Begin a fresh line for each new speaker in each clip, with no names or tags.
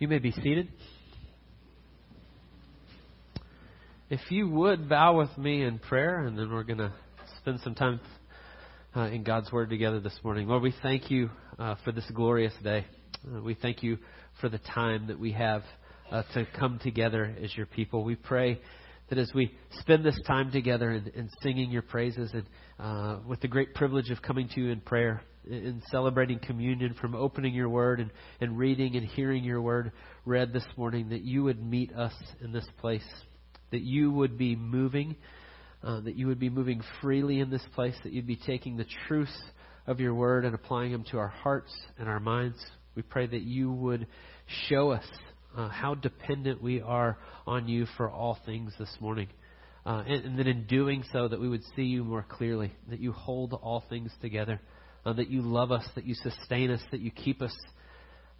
You may be seated. If you would bow with me in prayer, and then we're going to spend some time uh, in God's Word together this morning. Lord, we thank you uh, for this glorious day. Uh, we thank you for the time that we have uh, to come together as your people. We pray that as we spend this time together in, in singing your praises and uh, with the great privilege of coming to you in prayer, in celebrating communion, from opening your word and, and reading and hearing your word read this morning, that you would meet us in this place, that you would be moving, uh, that you would be moving freely in this place, that you'd be taking the truths of your word and applying them to our hearts and our minds. We pray that you would show us uh, how dependent we are on you for all things this morning. Uh, and, and that in doing so, that we would see you more clearly, that you hold all things together uh, that you love us, that you sustain us, that you keep us.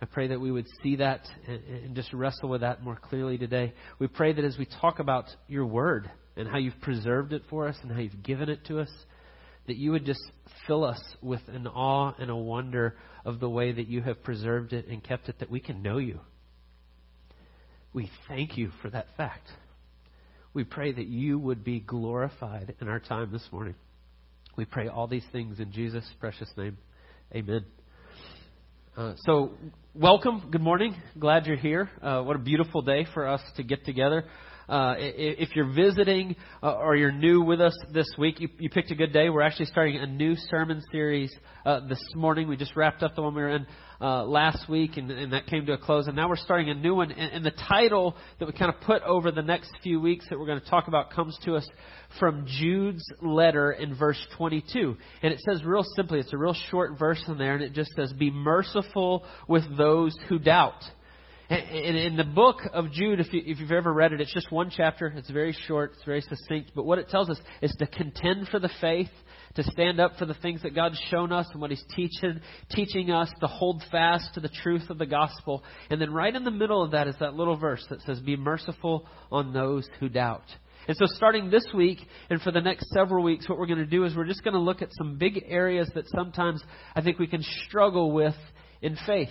I pray that we would see that and, and just wrestle with that more clearly today. We pray that as we talk about your word and how you've preserved it for us and how you've given it to us, that you would just fill us with an awe and a wonder of the way that you have preserved it and kept it, that we can know you. We thank you for that fact. We pray that you would be glorified in our time this morning. We pray all these things in Jesus' precious name. Amen. Uh, so, welcome. Good morning. Glad you're here. Uh, what a beautiful day for us to get together. Uh, if you're visiting uh, or you're new with us this week, you, you, picked a good day. We're actually starting a new sermon series uh, this morning. We just wrapped up the one we were in uh, last week, and, and, that came to a close. And now we're starting a new one. And, and the title that we kind of put over the next few weeks that we're going to talk about comes to us from Jude's letter in verse 22. And it says real simply, it's a real short verse in there, and it just says, Be merciful with those who doubt. In the book of Jude, if, you, have ever read it, it's just one chapter. It's very short, it's very succinct. But what it tells us is to contend for the faith, to stand up for the things that God's shown us and what He's teaching, teaching us, to hold fast to the truth of the gospel. And then right in the middle of that is that little verse that says, Be merciful on those who doubt. And so, starting this week and for the next several weeks, what we're going to do is we're just going to look at some big areas that sometimes I think we can struggle with in faith.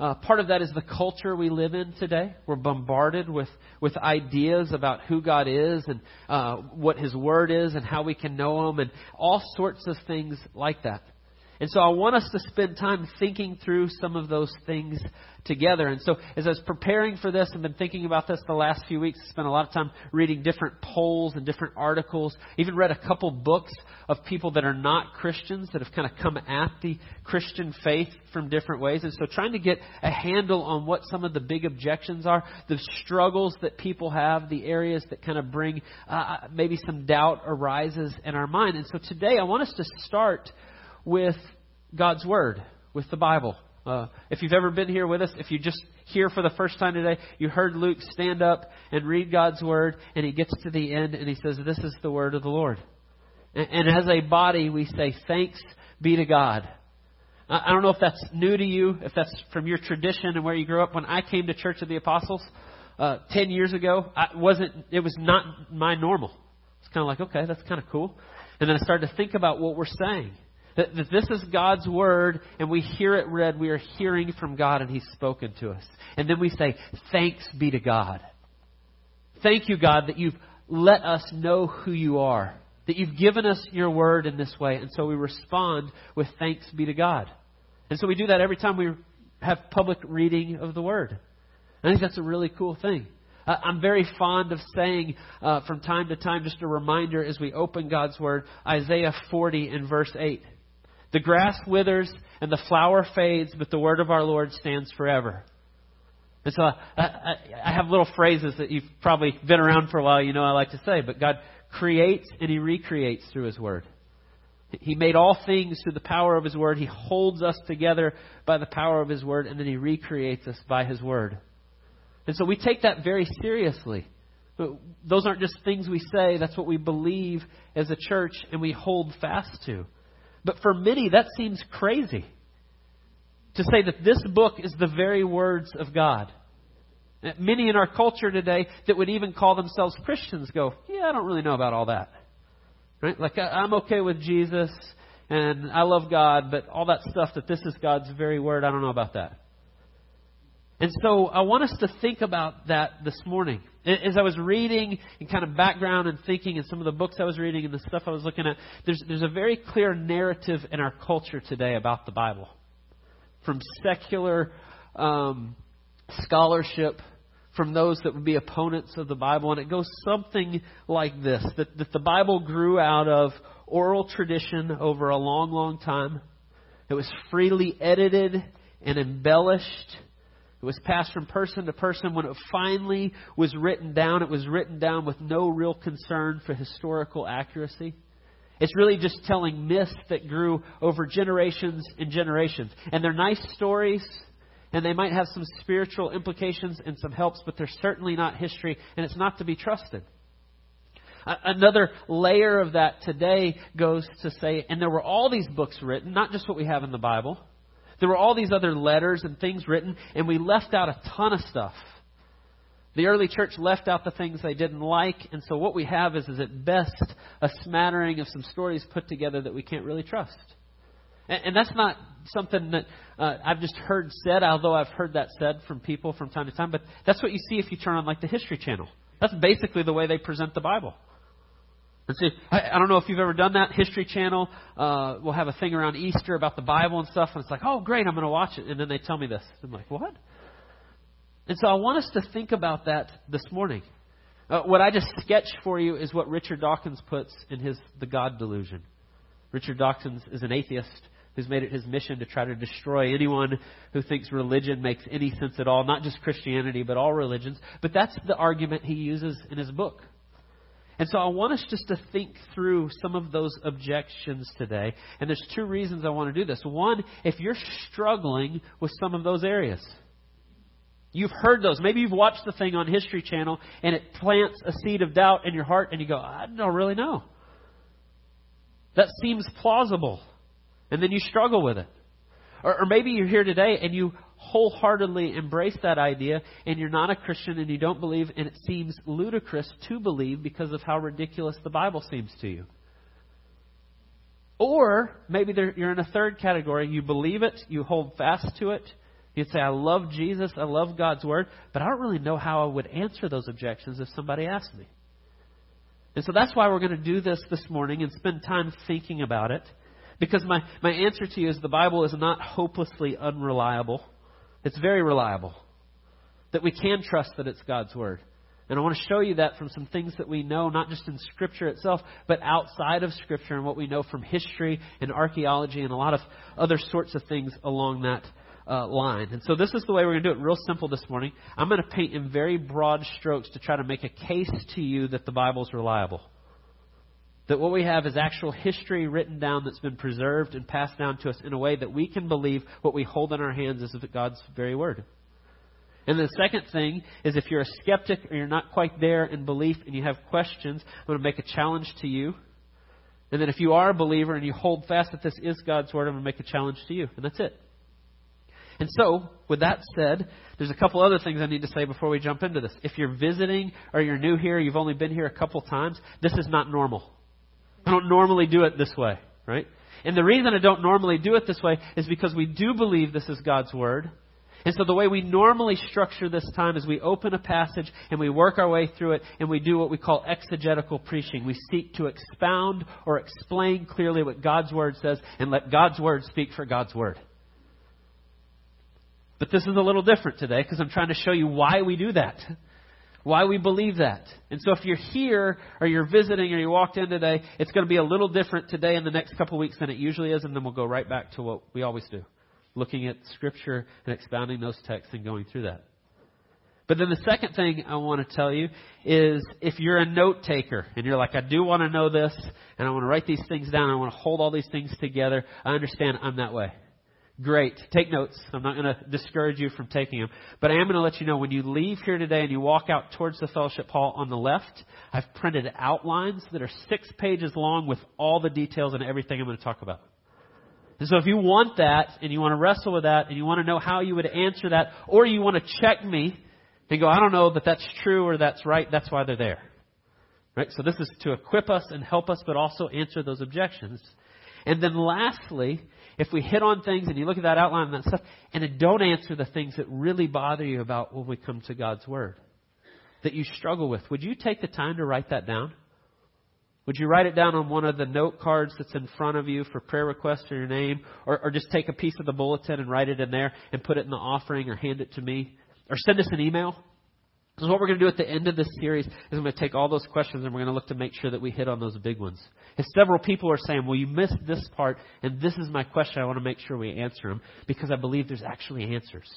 Uh, part of that is the culture we live in today. We're bombarded with, with ideas about who God is and uh, what His Word is and how we can know Him and all sorts of things like that. And so I want us to spend time thinking through some of those things together. And so as I was preparing for this, I've been thinking about this the last few weeks. I spent a lot of time reading different polls and different articles. Even read a couple books of people that are not Christians that have kind of come at the Christian faith from different ways. And so trying to get a handle on what some of the big objections are, the struggles that people have, the areas that kind of bring uh, maybe some doubt arises in our mind. And so today I want us to start with God's Word, with the Bible. Uh, if you've ever been here with us, if you're just here for the first time today, you heard Luke stand up and read God's Word, and he gets to the end and he says, This is the Word of the Lord. And, and as a body, we say, Thanks be to God. I, I don't know if that's new to you, if that's from your tradition and where you grew up. When I came to Church of the Apostles uh, 10 years ago, I wasn't, it was not my normal. It's kind of like, okay, that's kind of cool. And then I started to think about what we're saying. That, that this is God's word and we hear it read, we are hearing from God and He's spoken to us. And then we say, Thanks be to God. Thank you, God, that you've let us know who you are, that you've given us your word in this way. And so we respond with thanks be to God. And so we do that every time we have public reading of the word. I think that's a really cool thing. I'm very fond of saying uh, from time to time, just a reminder as we open God's Word, Isaiah 40 and verse 8. The grass withers and the flower fades, but the word of our Lord stands forever. And so I, I, I have little phrases that you've probably been around for a while, you know I like to say, but God creates and He recreates through His Word. He made all things through the power of His Word. He holds us together by the power of His Word, and then He recreates us by His Word. And so we take that very seriously. Those aren't just things we say, that's what we believe as a church and we hold fast to. But for many, that seems crazy to say that this book is the very words of God. Many in our culture today that would even call themselves Christians go, Yeah, I don't really know about all that. Right? Like, I'm okay with Jesus and I love God, but all that stuff that this is God's very word, I don't know about that. And so I want us to think about that this morning. As I was reading and kind of background and thinking and some of the books I was reading and the stuff I was looking at, there's, there's a very clear narrative in our culture today about the Bible. From secular um, scholarship, from those that would be opponents of the Bible, and it goes something like this that, that the Bible grew out of oral tradition over a long, long time. It was freely edited and embellished it was passed from person to person. When it finally was written down, it was written down with no real concern for historical accuracy. It's really just telling myths that grew over generations and generations. And they're nice stories, and they might have some spiritual implications and some helps, but they're certainly not history, and it's not to be trusted. Another layer of that today goes to say, and there were all these books written, not just what we have in the Bible. There were all these other letters and things written, and we left out a ton of stuff. The early church left out the things they didn't like, and so what we have is, is at best a smattering of some stories put together that we can't really trust. And, and that's not something that uh, I've just heard said, although I've heard that said from people from time to time, but that's what you see if you turn on like the History Channel. That's basically the way they present the Bible. And see, I, I don't know if you've ever done that. History Channel uh, will have a thing around Easter about the Bible and stuff, and it's like, oh, great, I'm going to watch it. And then they tell me this. I'm like, what? And so I want us to think about that this morning. Uh, what I just sketched for you is what Richard Dawkins puts in his The God Delusion. Richard Dawkins is an atheist who's made it his mission to try to destroy anyone who thinks religion makes any sense at all, not just Christianity, but all religions. But that's the argument he uses in his book. And so I want us just to think through some of those objections today. And there's two reasons I want to do this. One, if you're struggling with some of those areas, you've heard those. Maybe you've watched the thing on History Channel and it plants a seed of doubt in your heart and you go, I don't really know. That seems plausible. And then you struggle with it. Or, or maybe you're here today and you wholeheartedly embrace that idea and you're not a Christian and you don't believe and it seems ludicrous to believe because of how ridiculous the Bible seems to you. Or maybe you're in a third category. You believe it, you hold fast to it. You'd say, I love Jesus, I love God's Word, but I don't really know how I would answer those objections if somebody asked me. And so that's why we're going to do this this morning and spend time thinking about it. Because my, my answer to you is the Bible is not hopelessly unreliable. It's very reliable. That we can trust that it's God's Word. And I want to show you that from some things that we know, not just in Scripture itself, but outside of Scripture and what we know from history and archaeology and a lot of other sorts of things along that uh, line. And so this is the way we're going to do it, real simple this morning. I'm going to paint in very broad strokes to try to make a case to you that the Bible is reliable. That what we have is actual history written down that's been preserved and passed down to us in a way that we can believe what we hold in our hands is God's very word. And the second thing is if you're a skeptic or you're not quite there in belief and you have questions, I'm going to make a challenge to you. And then if you are a believer and you hold fast that this is God's word, I'm going to make a challenge to you. And that's it. And so, with that said, there's a couple other things I need to say before we jump into this. If you're visiting or you're new here, you've only been here a couple times, this is not normal. I don't normally do it this way, right? And the reason I don't normally do it this way is because we do believe this is God's Word. And so the way we normally structure this time is we open a passage and we work our way through it and we do what we call exegetical preaching. We seek to expound or explain clearly what God's Word says and let God's Word speak for God's Word. But this is a little different today because I'm trying to show you why we do that why we believe that. And so if you're here or you're visiting or you walked in today, it's going to be a little different today in the next couple of weeks than it usually is, and then we'll go right back to what we always do looking at Scripture and expounding those texts and going through that. But then the second thing I want to tell you is if you're a note taker and you're like, I do want to know this and I want to write these things down, I want to hold all these things together, I understand I'm that way. Great. Take notes. I'm not going to discourage you from taking them. But I am going to let you know when you leave here today and you walk out towards the fellowship hall on the left, I've printed outlines that are six pages long with all the details and everything I'm going to talk about. And so if you want that and you want to wrestle with that and you want to know how you would answer that or you want to check me and go, I don't know that that's true or that's right, that's why they're there. Right? So this is to equip us and help us but also answer those objections. And then lastly, if we hit on things and you look at that outline and that stuff, and then don't answer the things that really bother you about when we come to God's Word, that you struggle with, would you take the time to write that down? Would you write it down on one of the note cards that's in front of you for prayer requests or your name? Or, or just take a piece of the bulletin and write it in there and put it in the offering or hand it to me? Or send us an email? Because what we're going to do at the end of this series is I'm going to take all those questions and we're going to look to make sure that we hit on those big ones. And several people are saying, well, you missed this part, and this is my question. I want to make sure we answer them because I believe there's actually answers.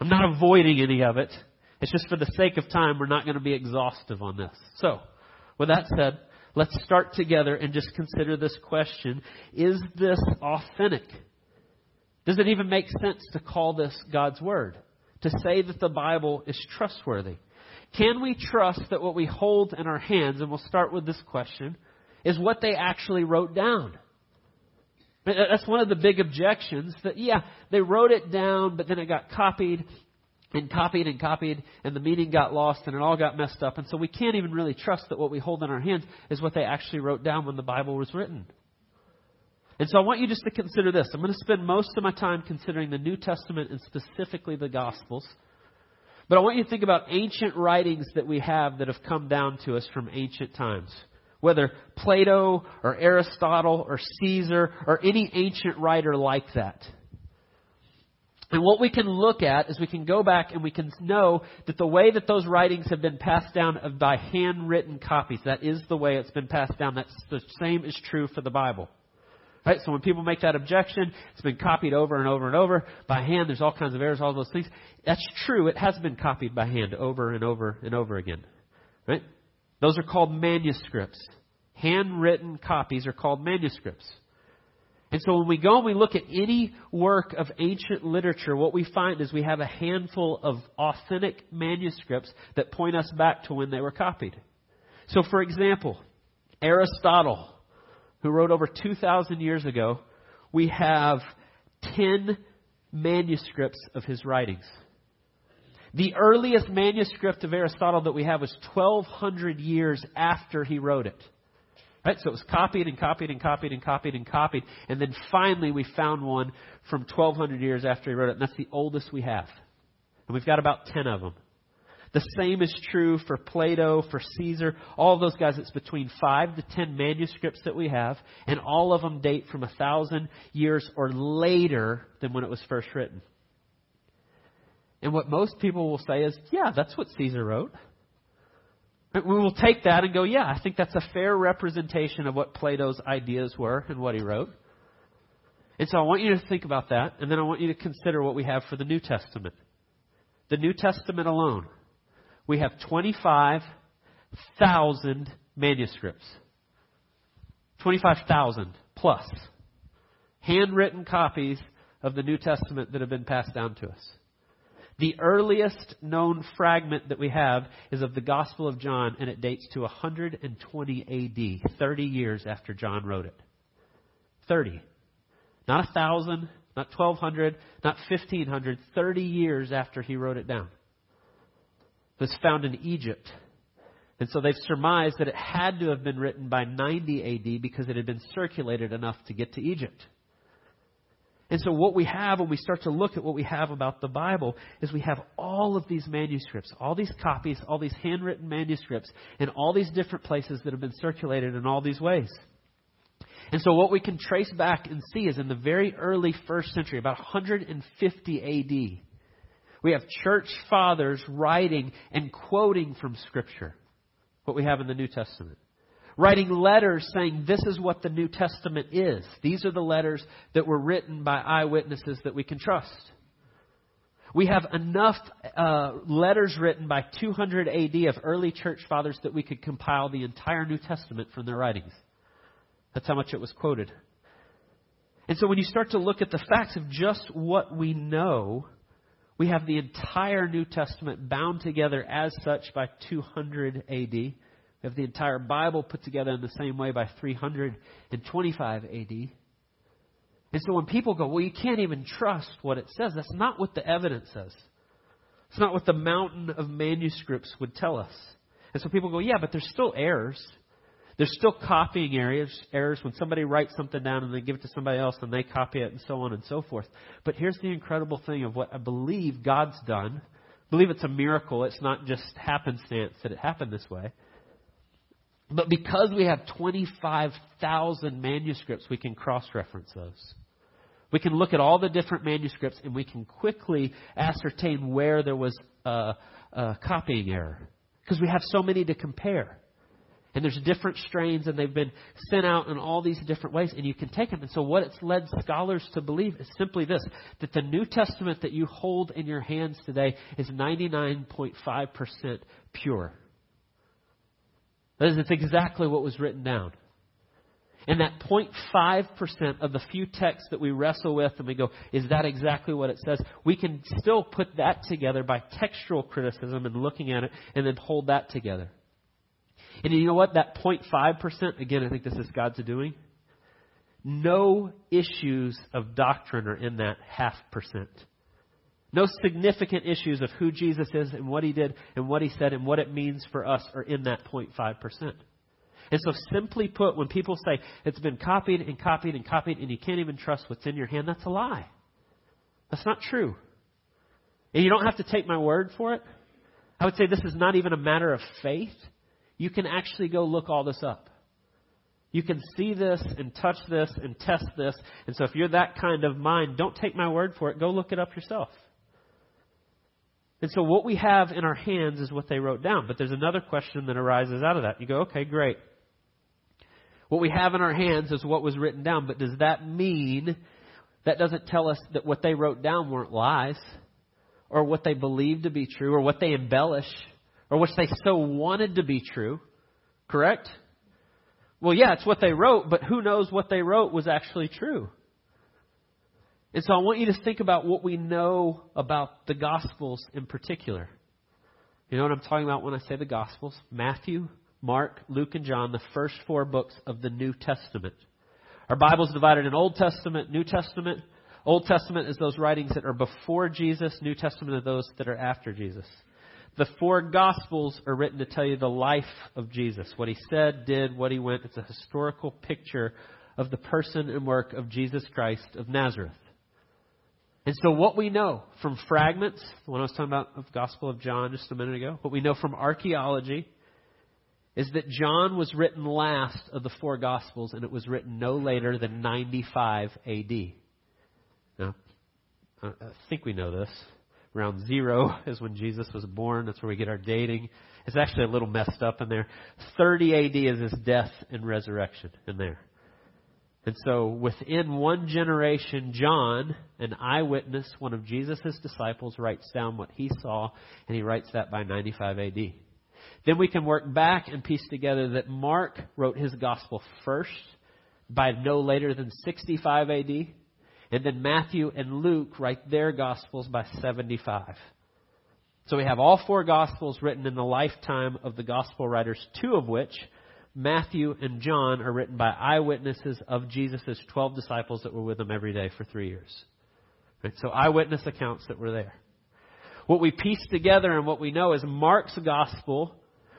I'm not avoiding any of it. It's just for the sake of time, we're not going to be exhaustive on this. So, with that said, let's start together and just consider this question. Is this authentic? Does it even make sense to call this God's Word? To say that the Bible is trustworthy? Can we trust that what we hold in our hands, and we'll start with this question, is what they actually wrote down? That's one of the big objections that, yeah, they wrote it down, but then it got copied and copied and copied, and the meaning got lost, and it all got messed up. And so we can't even really trust that what we hold in our hands is what they actually wrote down when the Bible was written. And so I want you just to consider this. I'm going to spend most of my time considering the New Testament and specifically the Gospels. But I want you to think about ancient writings that we have that have come down to us from ancient times. Whether Plato or Aristotle or Caesar or any ancient writer like that. And what we can look at is we can go back and we can know that the way that those writings have been passed down by handwritten copies, that is the way it's been passed down. That's the same is true for the Bible. Right? So when people make that objection, it's been copied over and over and over by hand. There's all kinds of errors, all those things. That's true. It has been copied by hand over and over and over again. Right? Those are called manuscripts. Handwritten copies are called manuscripts. And so when we go and we look at any work of ancient literature, what we find is we have a handful of authentic manuscripts that point us back to when they were copied. So for example, Aristotle who wrote over 2,000 years ago, we have 10 manuscripts of his writings. The earliest manuscript of Aristotle that we have was 1,200 years after he wrote it. Right? So it was copied and copied and copied and copied and copied. And then finally we found one from 1,200 years after he wrote it. And that's the oldest we have. And we've got about 10 of them. The same is true for Plato, for Caesar, all those guys. It's between five to ten manuscripts that we have, and all of them date from a thousand years or later than when it was first written. And what most people will say is, yeah, that's what Caesar wrote. We will take that and go, yeah, I think that's a fair representation of what Plato's ideas were and what he wrote. And so I want you to think about that, and then I want you to consider what we have for the New Testament. The New Testament alone we have 25,000 manuscripts. 25,000 plus handwritten copies of the New Testament that have been passed down to us. The earliest known fragment that we have is of the Gospel of John, and it dates to 120 AD, 30 years after John wrote it. 30. Not a thousand, not 1200, not 1500, 30 years after he wrote it down was found in Egypt. And so they've surmised that it had to have been written by 90 AD because it had been circulated enough to get to Egypt. And so what we have when we start to look at what we have about the Bible is we have all of these manuscripts, all these copies, all these handwritten manuscripts and all these different places that have been circulated in all these ways. And so what we can trace back and see is in the very early first century, about 150 AD, we have church fathers writing and quoting from Scripture, what we have in the New Testament. Writing letters saying this is what the New Testament is. These are the letters that were written by eyewitnesses that we can trust. We have enough uh, letters written by 200 AD of early church fathers that we could compile the entire New Testament from their writings. That's how much it was quoted. And so when you start to look at the facts of just what we know, we have the entire New Testament bound together as such by 200 AD. We have the entire Bible put together in the same way by 325 AD. And so when people go, well, you can't even trust what it says, that's not what the evidence says. It's not what the mountain of manuscripts would tell us. And so people go, yeah, but there's still errors. There's still copying errors, errors when somebody writes something down and they give it to somebody else and they copy it and so on and so forth. But here's the incredible thing of what I believe God's done. I believe it's a miracle. It's not just happenstance that it happened this way. But because we have 25,000 manuscripts, we can cross-reference those. We can look at all the different manuscripts and we can quickly ascertain where there was a, a copying error. Because we have so many to compare. And there's different strains and they've been sent out in all these different ways and you can take them. And so what it's led scholars to believe is simply this, that the New Testament that you hold in your hands today is 99.5% pure. That is, it's exactly what was written down. And that 0.5% of the few texts that we wrestle with and we go, is that exactly what it says? We can still put that together by textual criticism and looking at it and then hold that together. And you know what? That 0.5%, again, I think this is God's doing. No issues of doctrine are in that half percent. No significant issues of who Jesus is and what he did and what he said and what it means for us are in that 0.5%. And so, simply put, when people say it's been copied and copied and copied and you can't even trust what's in your hand, that's a lie. That's not true. And you don't have to take my word for it. I would say this is not even a matter of faith. You can actually go look all this up. You can see this and touch this and test this. And so, if you're that kind of mind, don't take my word for it. Go look it up yourself. And so, what we have in our hands is what they wrote down. But there's another question that arises out of that. You go, okay, great. What we have in our hands is what was written down, but does that mean that doesn't tell us that what they wrote down weren't lies, or what they believed to be true, or what they embellish, or which they so wanted to be true? Correct? Well, yeah, it's what they wrote, but who knows what they wrote was actually true? And so I want you to think about what we know about the Gospels in particular. You know what I'm talking about when I say the Gospels? Matthew, Mark, Luke, and John, the first four books of the New Testament. Our Bible is divided in Old Testament, New Testament. Old Testament is those writings that are before Jesus, New Testament are those that are after Jesus. The four Gospels are written to tell you the life of Jesus, what he said, did, what he went. It's a historical picture of the person and work of Jesus Christ of Nazareth. And so what we know from fragments, the one I was talking about of the Gospel of John just a minute ago, what we know from archaeology, is that John was written last of the four Gospels, and it was written no later than 95 AD. Now, I think we know this. Around zero is when Jesus was born. That's where we get our dating. It's actually a little messed up in there. 30 AD is his death and resurrection in there. And so within one generation, John, an eyewitness, one of Jesus' disciples, writes down what he saw, and he writes that by 95 AD. Then we can work back and piece together that Mark wrote his gospel first by no later than 65 AD, and then Matthew and Luke write their gospels by 75. So we have all four gospels written in the lifetime of the gospel writers, two of which, Matthew and John, are written by eyewitnesses of Jesus' 12 disciples that were with him every day for three years. Right? So eyewitness accounts that were there. What we piece together and what we know is Mark's gospel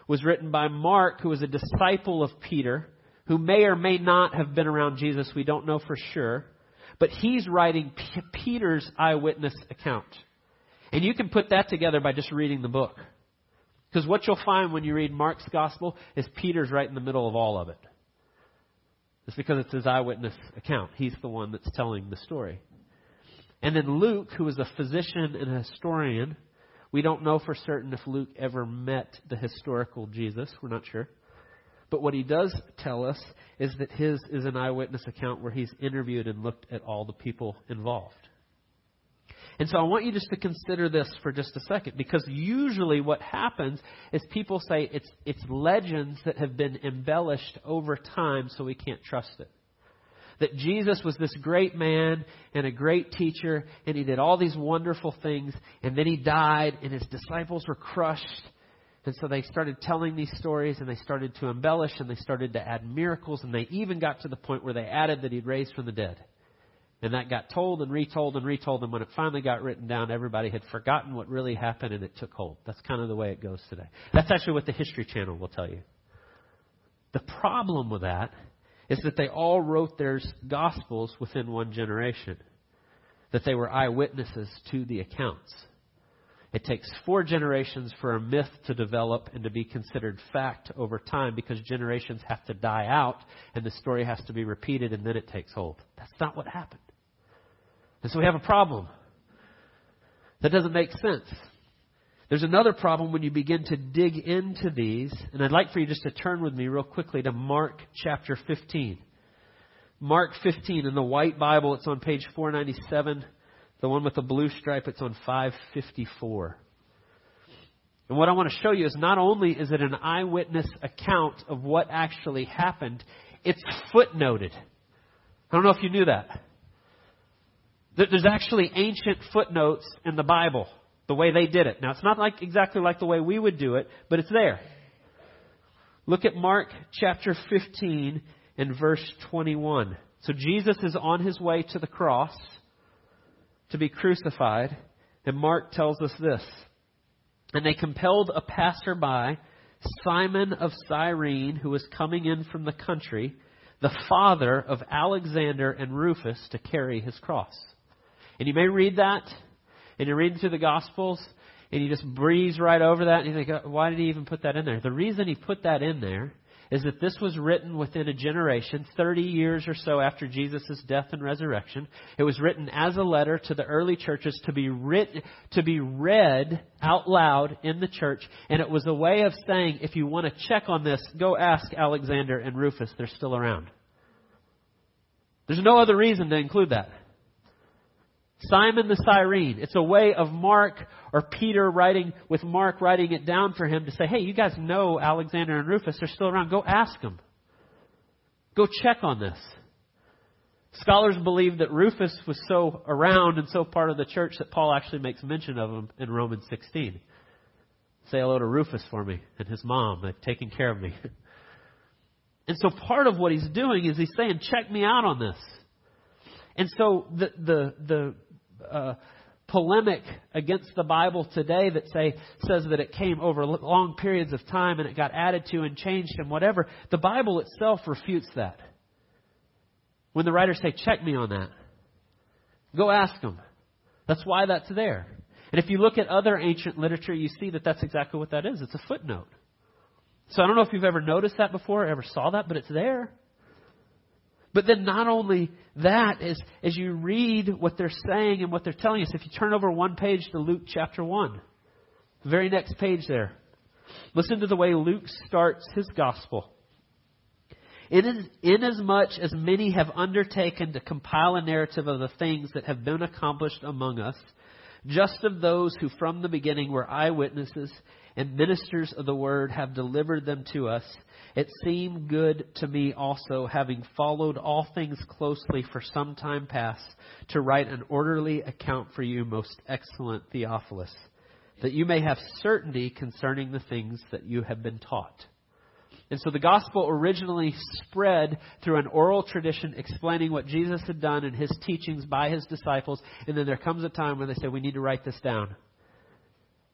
was written by Mark, who was a disciple of Peter, who may or may not have been around Jesus. We don't know for sure. But he's writing P- Peter's eyewitness account. And you can put that together by just reading the book. Because what you'll find when you read Mark's gospel is Peter's right in the middle of all of it. It's because it's his eyewitness account. He's the one that's telling the story. And then Luke, who is a physician and a historian, we don't know for certain if Luke ever met the historical Jesus. We're not sure. But what he does tell us is that his is an eyewitness account where he's interviewed and looked at all the people involved. And so I want you just to consider this for just a second because usually what happens is people say it's, it's legends that have been embellished over time so we can't trust it that Jesus was this great man and a great teacher, and he did all these wonderful things, and then he died, and his disciples were crushed. And so they started telling these stories, and they started to embellish, and they started to add miracles, and they even got to the point where they added that he'd raised from the dead. And that got told and retold and retold, and when it finally got written down, everybody had forgotten what really happened, and it took hold. That's kind of the way it goes today. That's actually what the History Channel will tell you. The problem with that is that they all wrote their gospels within one generation, that they were eyewitnesses to the accounts. It takes four generations for a myth to develop and to be considered fact over time because generations have to die out and the story has to be repeated and then it takes hold. That's not what happened. And so we have a problem. That doesn't make sense. There's another problem when you begin to dig into these, and I'd like for you just to turn with me real quickly to Mark chapter 15. Mark 15 in the white Bible, it's on page 497. The one with the blue stripe, it's on 554. And what I want to show you is not only is it an eyewitness account of what actually happened, it's footnoted. I don't know if you knew that. There's actually ancient footnotes in the Bible, the way they did it. Now, it's not like exactly like the way we would do it, but it's there. Look at Mark chapter 15 and verse 21. So Jesus is on his way to the cross to be crucified. And Mark tells us this. And they compelled a passerby, Simon of Cyrene, who was coming in from the country, the father of Alexander and Rufus, to carry his cross. And you may read that, and you're reading through the Gospels, and you just breeze right over that, and you think, why did he even put that in there? The reason he put that in there is that this was written within a generation, 30 years or so after Jesus' death and resurrection. It was written as a letter to the early churches to be written, to be read out loud in the church. And it was a way of saying, if you want to check on this, go ask Alexander and Rufus. They're still around. There's no other reason to include that. Simon the Cyrene. It's a way of Mark or Peter writing, with Mark writing it down for him to say, hey, you guys know Alexander and Rufus. They're still around. Go ask them. Go check on this. Scholars believe that Rufus was so around and so part of the church that Paul actually makes mention of him in Romans 16. Say hello to Rufus for me and his mom. They've taken care of me. and so part of what he's doing is he's saying, check me out on this. And so the, the, the uh, polemic against the Bible today that say says that it came over long periods of time and it got added to and changed and whatever. The Bible itself refutes that. When the writers say, "Check me on that," go ask them. That's why that's there. And if you look at other ancient literature, you see that that's exactly what that is. It's a footnote. So I don't know if you've ever noticed that before, or ever saw that, but it's there. But then not only that, as you read what they're saying and what they're telling us, if you turn over one page to Luke chapter 1, the very next page there, listen to the way Luke starts his gospel. Inasmuch as many have undertaken to compile a narrative of the things that have been accomplished among us, just of those who from the beginning were eyewitnesses and ministers of the word have delivered them to us, it seemed good to me also, having followed all things closely for some time past, to write an orderly account for you, most excellent Theophilus, that you may have certainty concerning the things that you have been taught. And so the gospel originally spread through an oral tradition explaining what Jesus had done and his teachings by his disciples. And then there comes a time when they say, we need to write this down.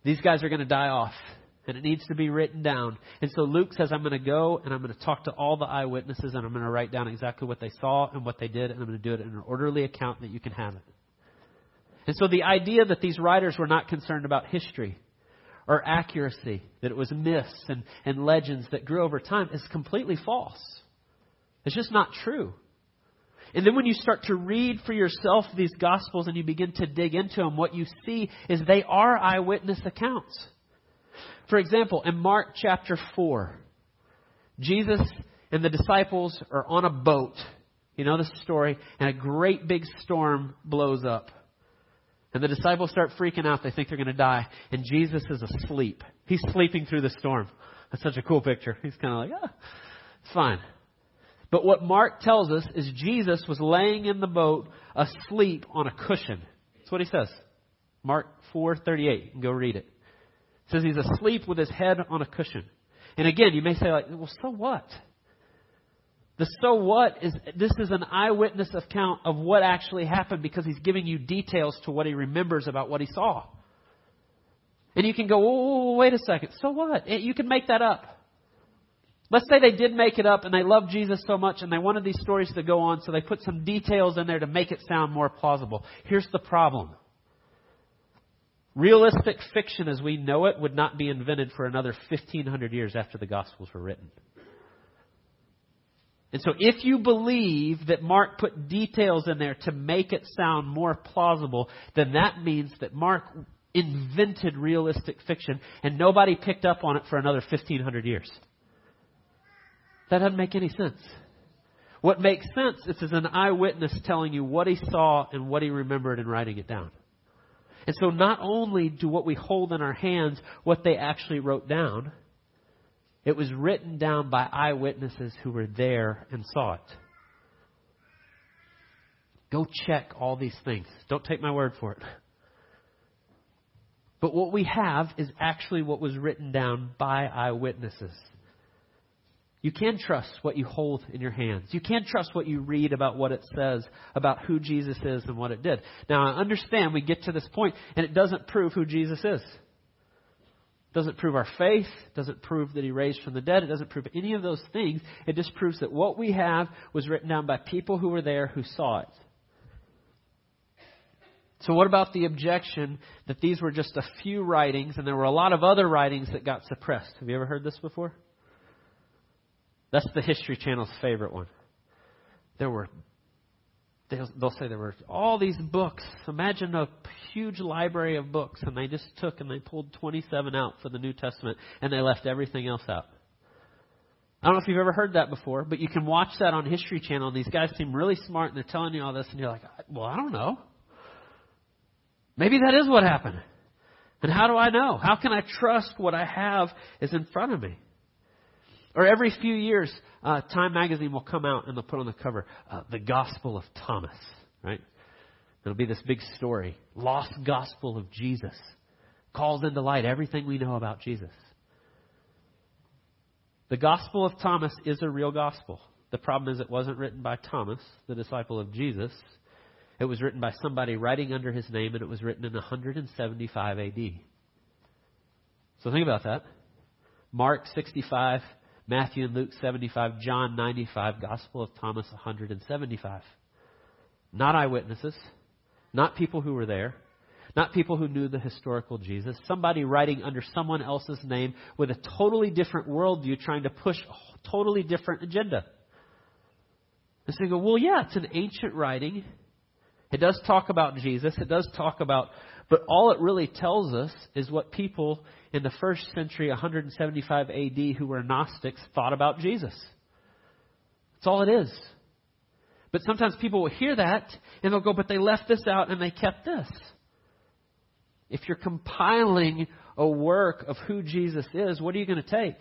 These guys are going to die off and it needs to be written down. And so Luke says, I'm going to go and I'm going to talk to all the eyewitnesses and I'm going to write down exactly what they saw and what they did and I'm going to do it in an orderly account that you can have it. And so the idea that these writers were not concerned about history or accuracy, that it was myths and, and legends that grew over time is completely false. It's just not true. And then when you start to read for yourself these gospels and you begin to dig into them, what you see is they are eyewitness accounts. For example, in Mark chapter 4, Jesus and the disciples are on a boat. You know the story, and a great big storm blows up. And the disciples start freaking out. They think they're going to die. And Jesus is asleep. He's sleeping through the storm. That's such a cool picture. He's kind of like, ah, it's fine. But what Mark tells us is Jesus was laying in the boat asleep on a cushion. That's what he says. Mark 4:38. Go read it. Says he's asleep with his head on a cushion. And again, you may say like, well, so what? The so what is this is an eyewitness account of what actually happened because he's giving you details to what he remembers about what he saw. And you can go, oh, wait a second, so what? You can make that up. Let's say they did make it up and they loved Jesus so much and they wanted these stories to go on, so they put some details in there to make it sound more plausible. Here's the problem. Realistic fiction as we know it would not be invented for another 1500 years after the Gospels were written. And so if you believe that Mark put details in there to make it sound more plausible, then that means that Mark invented realistic fiction and nobody picked up on it for another 1500 years. That doesn't make any sense. What makes sense is an eyewitness telling you what he saw and what he remembered and writing it down. And so not only do what we hold in our hands what they actually wrote down, it was written down by eyewitnesses who were there and saw it. Go check all these things. Don't take my word for it. But what we have is actually what was written down by eyewitnesses. You can trust what you hold in your hands. You can trust what you read about what it says about who Jesus is and what it did. Now, I understand we get to this point and it doesn't prove who Jesus is. It doesn't prove our faith, it doesn't prove that he raised from the dead, it doesn't prove any of those things. It just proves that what we have was written down by people who were there who saw it. So, what about the objection that these were just a few writings and there were a lot of other writings that got suppressed? Have you ever heard this before? That's the History Channel's favorite one. There were, they'll, they'll say there were all these books. Imagine a huge library of books, and they just took and they pulled 27 out for the New Testament, and they left everything else out. I don't know if you've ever heard that before, but you can watch that on History Channel. And these guys seem really smart, and they're telling you all this, and you're like, well, I don't know. Maybe that is what happened. And how do I know? How can I trust what I have is in front of me? Or every few years, uh, Time magazine will come out and they'll put on the cover uh, the Gospel of Thomas, right? It'll be this big story, lost gospel of Jesus, calls into light everything we know about Jesus. The Gospel of Thomas is a real gospel. The problem is it wasn't written by Thomas, the disciple of Jesus. It was written by somebody writing under his name, and it was written in 175 AD. So think about that. Mark 65, Matthew and Luke 75, John 95, Gospel of Thomas 175. Not eyewitnesses, not people who were there, not people who knew the historical Jesus, somebody writing under someone else's name with a totally different worldview trying to push a totally different agenda. And so you go, well, yeah, it's an ancient writing. It does talk about Jesus. It does talk about, but all it really tells us is what people in the first century, 175 AD, who were Gnostics, thought about Jesus. That's all it is. But sometimes people will hear that and they'll go, but they left this out and they kept this. If you're compiling a work of who Jesus is, what are you going to take?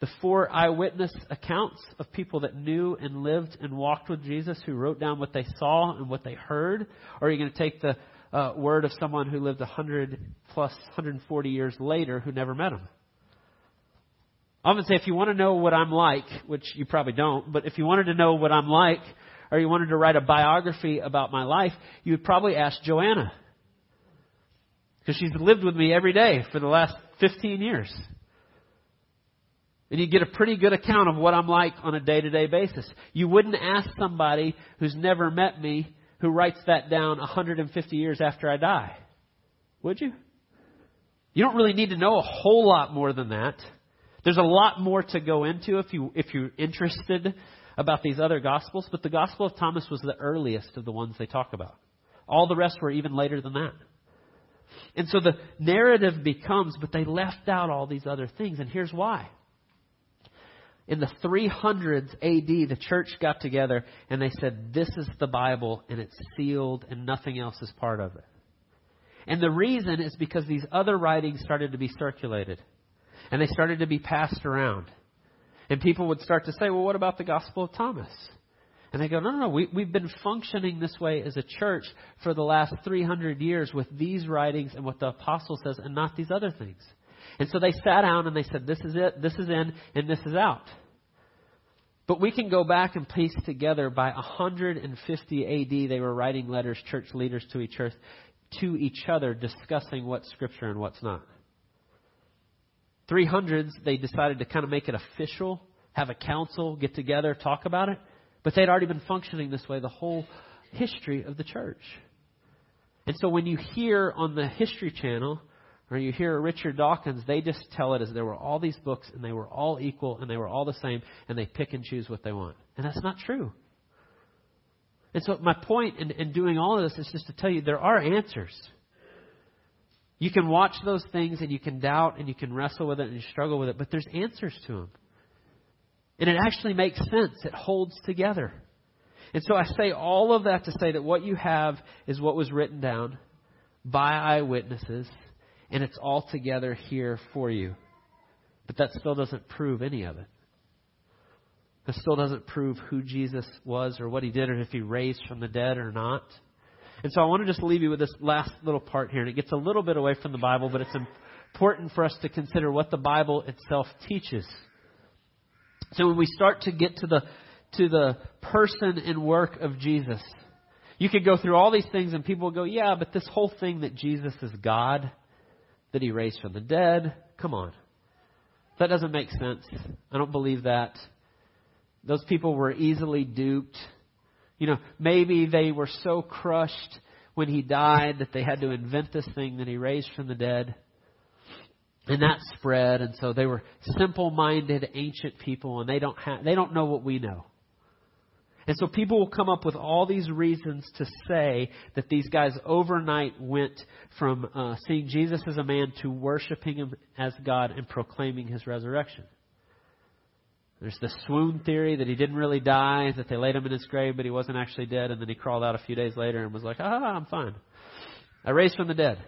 The four eyewitness accounts of people that knew and lived and walked with Jesus who wrote down what they saw and what they heard? Or are you going to take the uh, word of someone who lived 100 plus 140 years later who never met him. I often say if you want to know what I'm like, which you probably don't, but if you wanted to know what I'm like, or you wanted to write a biography about my life, you would probably ask Joanna. Because she's lived with me every day for the last 15 years. And you'd get a pretty good account of what I'm like on a day to day basis. You wouldn't ask somebody who's never met me who writes that down 150 years after I die. Would you? You don't really need to know a whole lot more than that. There's a lot more to go into if you if you're interested about these other gospels, but the Gospel of Thomas was the earliest of the ones they talk about. All the rest were even later than that. And so the narrative becomes, but they left out all these other things, and here's why in the 300s AD, the church got together and they said, This is the Bible and it's sealed and nothing else is part of it. And the reason is because these other writings started to be circulated and they started to be passed around. And people would start to say, Well, what about the Gospel of Thomas? And they go, No, no, no, we, we've been functioning this way as a church for the last 300 years with these writings and what the apostle says and not these other things. And so they sat down and they said, This is it, this is in, and this is out. But we can go back and piece together by 150 AD, they were writing letters, church leaders to each, to each other, discussing what's Scripture and what's not. 300s, they decided to kind of make it official, have a council, get together, talk about it. But they'd already been functioning this way the whole history of the church. And so when you hear on the History Channel, or you hear Richard Dawkins, they just tell it as there were all these books and they were all equal and they were all the same and they pick and choose what they want. And that's not true. And so my point in, in doing all of this is just to tell you there are answers. You can watch those things and you can doubt and you can wrestle with it and you struggle with it, but there's answers to them. And it actually makes sense. It holds together. And so I say all of that to say that what you have is what was written down by eyewitnesses, and it's all together here for you. But that still doesn't prove any of it. That still doesn't prove who Jesus was or what he did or if he raised from the dead or not. And so I want to just leave you with this last little part here. And it gets a little bit away from the Bible, but it's important for us to consider what the Bible itself teaches. So when we start to get to the to the person and work of Jesus, you could go through all these things and people will go, "Yeah, but this whole thing that Jesus is God, that he raised from the dead, come on. That doesn't make sense. I don't believe that." Those people were easily duped. You know, maybe they were so crushed when he died that they had to invent this thing that he raised from the dead. And that spread, and so they were simple-minded ancient people, and they don't have, they don't know what we know. And so people will come up with all these reasons to say that these guys overnight went from uh, seeing Jesus as a man to worshiping him as God and proclaiming his resurrection. There's the swoon theory that he didn't really die, that they laid him in his grave, but he wasn't actually dead, and then he crawled out a few days later and was like, ah, I'm fine. I raised from the dead.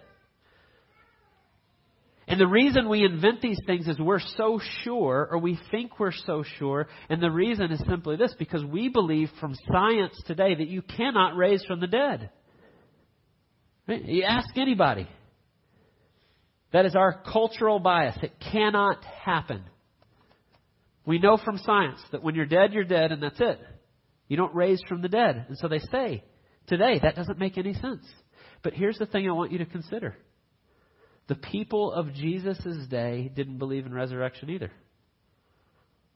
And the reason we invent these things is we're so sure, or we think we're so sure, and the reason is simply this because we believe from science today that you cannot raise from the dead. Right? You ask anybody. That is our cultural bias. It cannot happen. We know from science that when you're dead, you're dead, and that's it. You don't raise from the dead. And so they say, today, that doesn't make any sense. But here's the thing I want you to consider the people of Jesus' day didn't believe in resurrection either.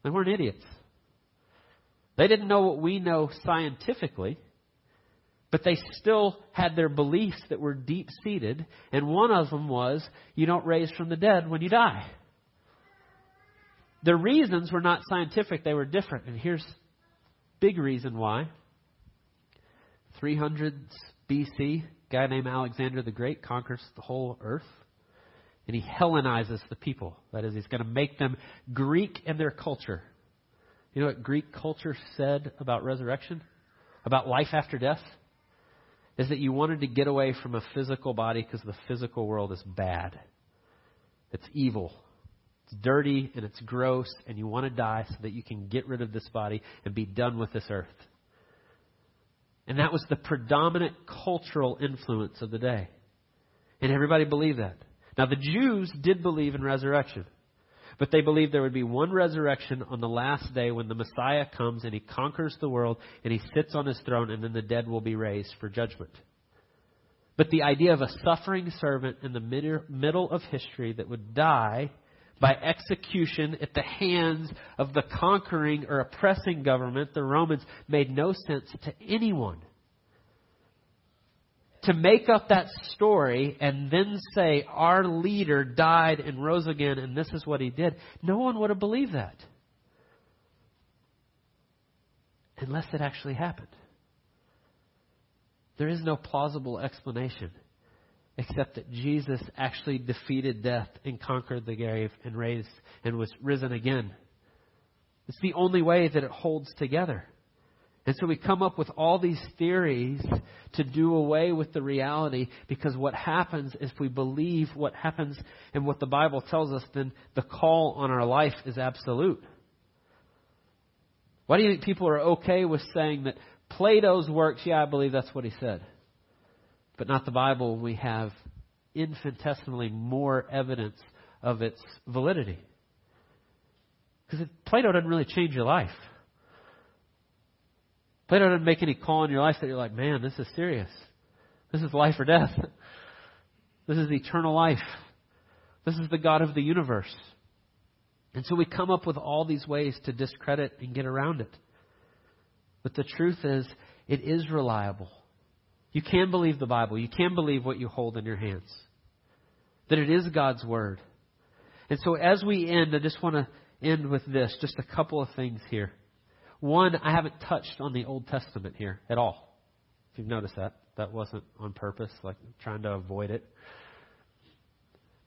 They weren't idiots. They didn't know what we know scientifically, but they still had their beliefs that were deep seated, and one of them was you don't raise from the dead when you die. The reasons were not scientific, they were different. And here's big reason why. 300s BC, a guy named Alexander the Great conquers the whole earth. And he Hellenizes the people. That is, he's going to make them Greek in their culture. You know what Greek culture said about resurrection? About life after death? Is that you wanted to get away from a physical body because the physical world is bad. It's evil It's dirty and it's gross and you want to die so that you can get rid of this body and be done with this earth. And that was the predominant cultural influence of the day. And everybody believed that. Now, the Jews did believe in resurrection. But they believed there would be one resurrection on the last day when the Messiah comes and he conquers the world and he sits on his throne and then the dead will be raised for judgment. But the idea of a suffering servant in the middle of history that would die by execution at the hands of the conquering or oppressing government, the Romans, made no sense to anyone. To make up that story and then say, our leader died and rose again and this is what he did, no one would have believed that. Unless it actually happened. There is no plausible explanation except that Jesus actually defeated death and conquered the grave and raised and was risen again. It's the only way that it holds together. And so we come up with all these theories to do away with the reality because what happens if we believe what happens and what the Bible tells us, then the call on our life is absolute. Why do you think people are okay with saying that Plato's works, yeah, I believe that's what he said but not the Bible, we have infinitesimally more evidence of its validity. Because Plato doesn't really change your life. Plato doesn't make any call in your life that you're like, man, this is serious. This is life or death. This is eternal life. This is the God of the universe. And so we come up with all these ways to discredit and get around it. But the truth is, it is reliable. You can believe the Bible. You can believe what you hold in your hands. That it is God's Word. And so as we end, I just want to end with this, just a couple of things here. One, I haven't touched on the Old Testament here at all. If you've noticed that, that wasn't on purpose, like trying to avoid it.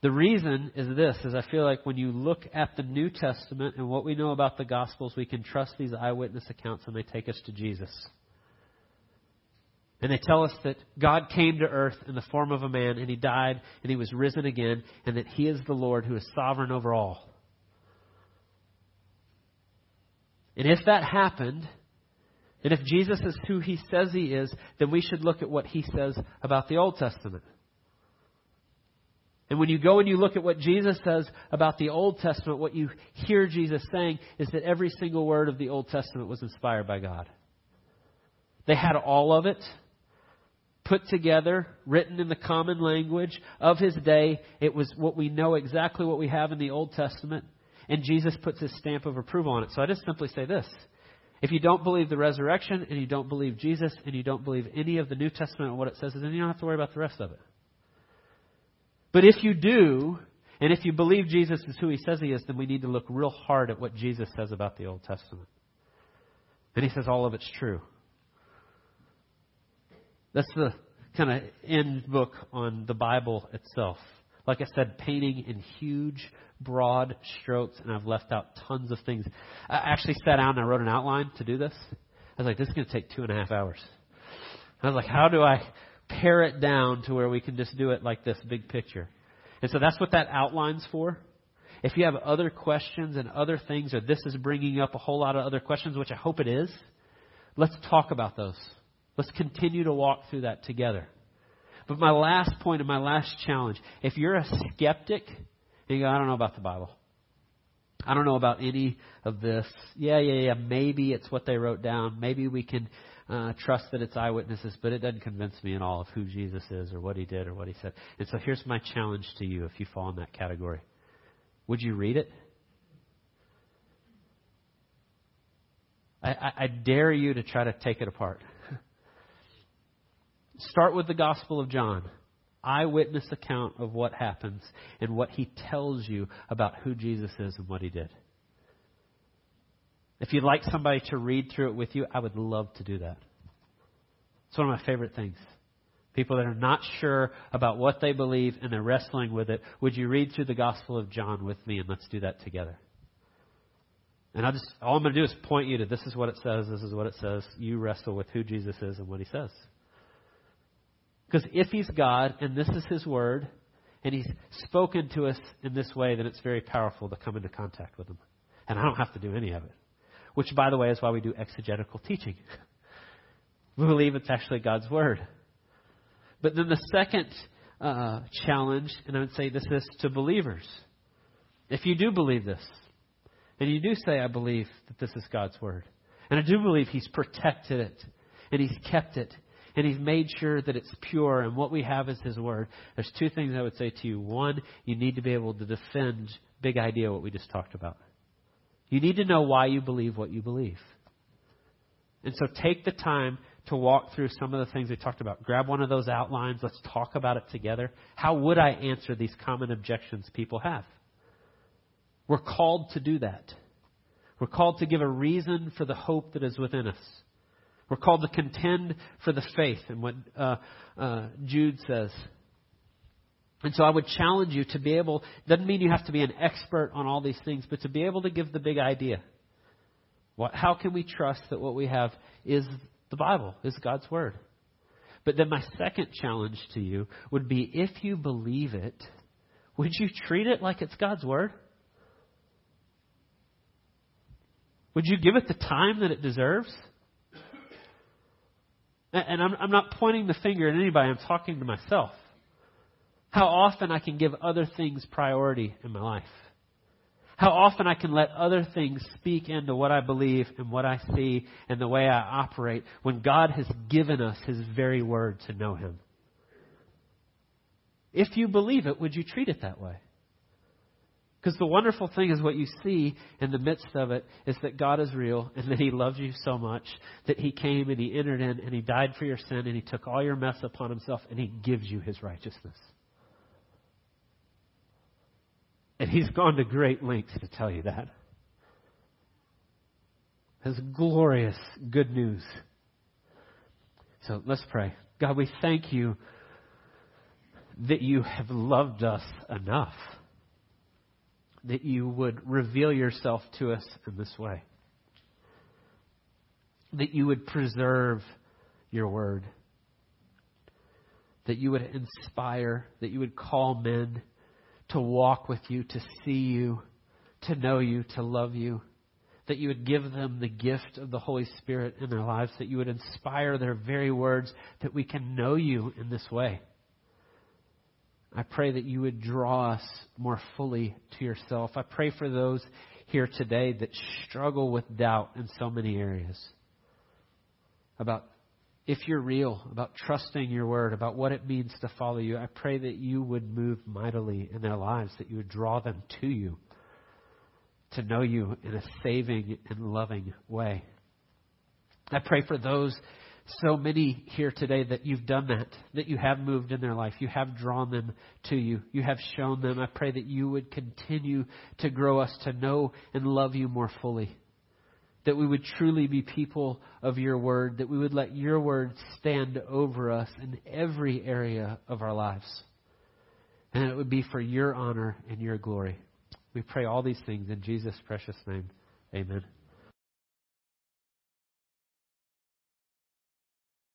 The reason is this, is I feel like when you look at the New Testament and what we know about the Gospels, we can trust these eyewitness accounts and they take us to Jesus. And they tell us that God came to earth in the form of a man, and he died, and he was risen again, and that he is the Lord who is sovereign over all. And if that happened, and if Jesus is who he says he is, then we should look at what he says about the Old Testament. And when you go and you look at what Jesus says about the Old Testament, what you hear Jesus saying is that every single word of the Old Testament was inspired by God. They had all of it put together, written in the common language of his day. It was what we know exactly what we have in the Old Testament. And Jesus puts his stamp of approval on it. So I just simply say this. If you don't believe the resurrection and you don't believe Jesus and you don't believe any of the New Testament and what it says, then you don't have to worry about the rest of it. But if you do, and if you believe Jesus is who he says he is, then we need to look real hard at what Jesus says about the Old Testament. And he says all of it's true. That's the kind of end book on the Bible itself. Like I said, painting in huge, broad strokes, and I've left out tons of things. I actually sat down and I wrote an outline to do this. I was like, this is going to take two and a half hours. I was like, how do I pare it down to where we can just do it like this big picture? And so that's what that outline's for. If you have other questions and other things, or this is bringing up a whole lot of other questions, which I hope it is, let's talk about those. Let's continue to walk through that together. But my last point and my last challenge if you're a skeptic and you go, I don't know about the Bible, I don't know about any of this. Yeah, yeah, yeah. Maybe it's what they wrote down. Maybe we can uh, trust that it's eyewitnesses, but it doesn't convince me at all of who Jesus is or what he did or what he said. And so here's my challenge to you if you fall in that category. Would you read it? I, I, I dare you to try to take it apart. Start with the Gospel of John. Eyewitness account of what happens and what he tells you about who Jesus is and what he did. If you'd like somebody to read through it with you, I would love to do that. It's one of my favorite things. People that are not sure about what they believe and they're wrestling with it, would you read through the Gospel of John with me and let's do that together? And I just all I'm going to do is point you to this is what it says, this is what it says. You wrestle with who Jesus is and what he says. Because if he's God and this is his word, and he's spoken to us in this way, then it's very powerful to come into contact with him. And I don't have to do any of it. Which, by the way, is why we do exegetical teaching. we believe it's actually God's word. But then the second uh, challenge, and I would say this is to believers. If you do believe this, and you do say, I believe that this is God's word, and I do believe He's protected it, and He's kept it, and He's made sure that it's pure, and what we have is His Word. There's two things I would say to you. One, you need to be able to defend big idea what we just talked about. You need to know why you believe what you believe. And so take the time to walk through some of the things we talked about. Grab one of those outlines. Let's talk about it together. How would I answer these common objections people have? We're called to do that. We're called to give a reason for the hope that is within us. We're called to contend for the faith, and what uh, uh, Jude says. And so I would challenge you to be able, doesn't mean you have to be an expert on all these things, but to be able to give the big idea. What, how can we trust that what we have is the Bible, is God's Word? But then my second challenge to you would be if you believe it, would you treat it like it's God's Word? Would you give it the time that it deserves? And I'm, I'm not pointing the finger at anybody, I'm talking to myself. How often I can give other things priority in my life. How often I can let other things speak into what I believe and what I see and the way I operate when God has given us His very word to know Him. If you believe it, would you treat it that way? Because the wonderful thing is what you see in the midst of it is that God is real and that He loves you so much that He came and He entered in and He died for your sin and He took all your mess upon Himself and He gives you His righteousness. And He's gone to great lengths to tell you that. His glorious good news. So let's pray. God, we thank you that you have loved us enough that you would reveal yourself to us in this way. That you would preserve your word. That you would inspire, that you would call men to walk with you, to see you, to know you, to love you. That you would give them the gift of the Holy Spirit in their lives, that you would inspire their very words, that we can know you in this way. I pray that you would draw us more fully to yourself. I pray for those here today that struggle with doubt in so many areas about if you're real, about trusting your word, about what it means to follow you. I pray that you would move mightily in their lives, that you would draw them to you, to know you in a saving and loving way. I pray for those so many here today that you've done that, that you have moved in their life. You have drawn them to you. You have shown them. I pray that you would continue to grow us to know and love you more fully. That we would truly be people of your word, that we would let your word stand over us in every area of our lives. And it would be for your honor and your glory. We pray all these things in Jesus' precious name. Amen.